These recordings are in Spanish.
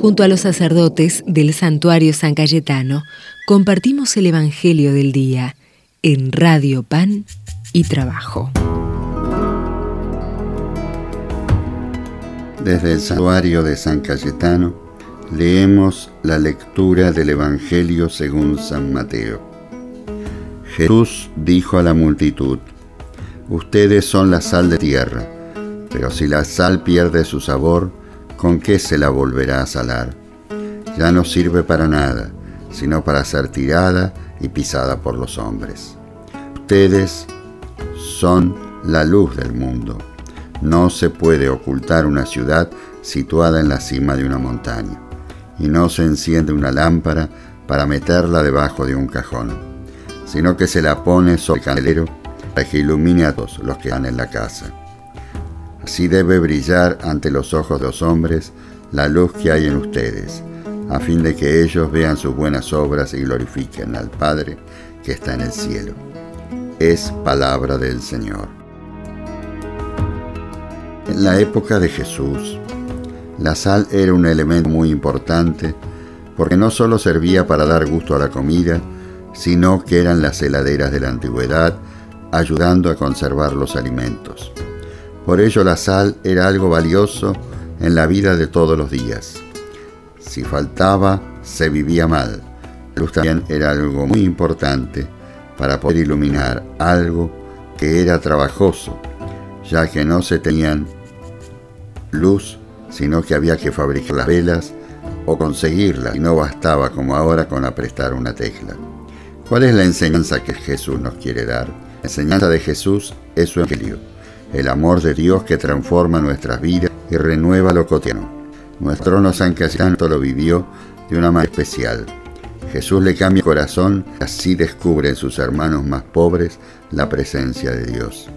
Junto a los sacerdotes del santuario San Cayetano, compartimos el Evangelio del Día en Radio Pan y Trabajo. Desde el santuario de San Cayetano leemos la lectura del Evangelio según San Mateo. Jesús dijo a la multitud, Ustedes son la sal de tierra, pero si la sal pierde su sabor, ¿con qué se la volverá a salar? Ya no sirve para nada, sino para ser tirada y pisada por los hombres. Ustedes son la luz del mundo. No se puede ocultar una ciudad situada en la cima de una montaña, y no se enciende una lámpara para meterla debajo de un cajón, sino que se la pone sobre el candelero para que ilumine a todos los que están en la casa. Así debe brillar ante los ojos de los hombres la luz que hay en ustedes, a fin de que ellos vean sus buenas obras y glorifiquen al Padre que está en el cielo. Es palabra del Señor. En la época de Jesús, la sal era un elemento muy importante porque no solo servía para dar gusto a la comida, sino que eran las heladeras de la antigüedad, ayudando a conservar los alimentos. Por ello la sal era algo valioso en la vida de todos los días. Si faltaba, se vivía mal. La luz también era algo muy importante para poder iluminar algo que era trabajoso, ya que no se tenían luz, sino que había que fabricar las velas o conseguirlas, y no bastaba como ahora con aprestar una tecla. ¿Cuál es la enseñanza que Jesús nos quiere dar? La enseñanza de Jesús es su evangelio el amor de Dios que transforma nuestras vidas y renueva lo cotidiano. Nuestro trono San Cayetano lo vivió de una manera especial. Jesús le cambia el corazón, así descubre en sus hermanos más pobres la presencia de Dios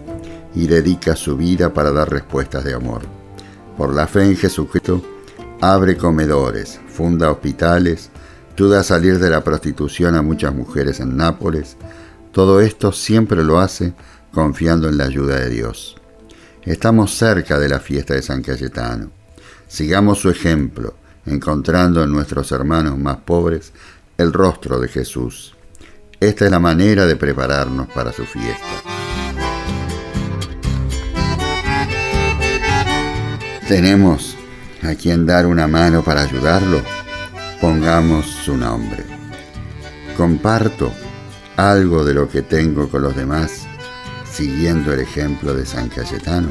y dedica su vida para dar respuestas de amor. Por la fe en Jesucristo, abre comedores, funda hospitales, ayuda a salir de la prostitución a muchas mujeres en Nápoles. Todo esto siempre lo hace confiando en la ayuda de Dios. Estamos cerca de la fiesta de San Cayetano. Sigamos su ejemplo, encontrando en nuestros hermanos más pobres el rostro de Jesús. Esta es la manera de prepararnos para su fiesta. ¿Tenemos a quien dar una mano para ayudarlo? Pongamos su nombre. Comparto algo de lo que tengo con los demás siguiendo el ejemplo de San Cayetano.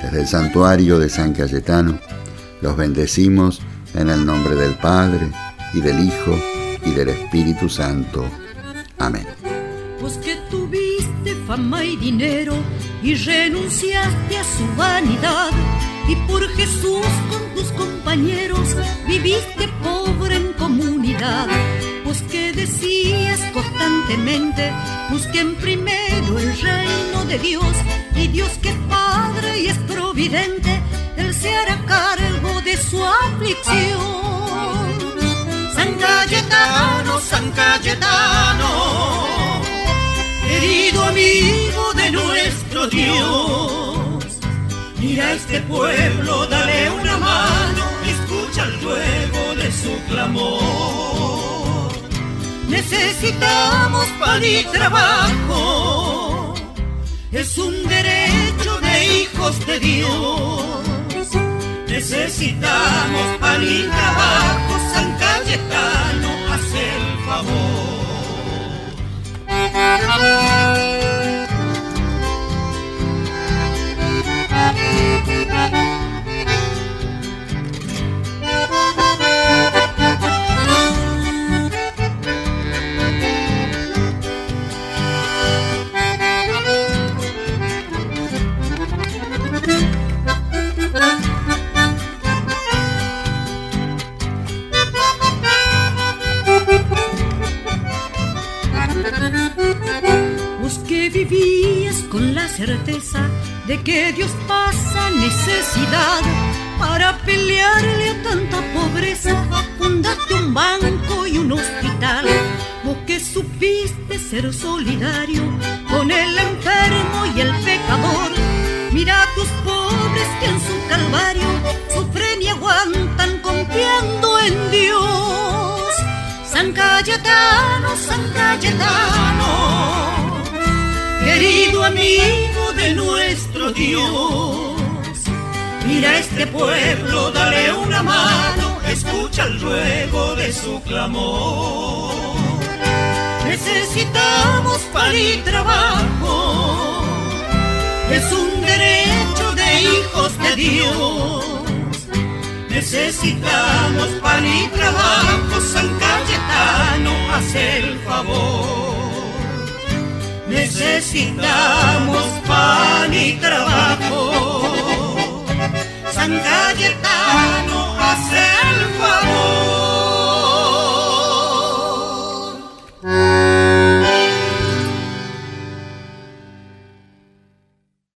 Desde el santuario de San Cayetano los bendecimos en el nombre del Padre y del Hijo y del Espíritu Santo. Amén. Pues que tuviste fama y dinero y renunciaste a su vanidad y por Jesús con tus compañeros viviste pobre en comunidad. Pues que decías constantemente, busquen primero el reino de Dios y Dios que es Padre y es providente, Él se hará cargo de su aflicción. San Cayetano, San Cayetano, querido amigo de nuestro Dios Mira a este pueblo, dale una mano, escucha el ruego de su clamor. Necesitamos pan y trabajo, es un derecho de hijos de Dios. Necesitamos pan y trabajo, San Cayetano, certeza de que Dios pasa necesidad para pelearle a tanta pobreza. Fundaste un banco y un hospital, vos que supiste ser solidario con el enfermo y el pecador. Mira a tus pobres que en su calvario sufren y aguantan con pie en Dios. San Cayetano, San Cayetano, querido amigo de nuestro Dios. Mira este pueblo, dale una mano, escucha el ruego de su clamor. Necesitamos pan y trabajo, es un derecho de hijos de Dios. Necesitamos pan y trabajo, San Cayetano, necesitamos pan y trabajo. San Cayetano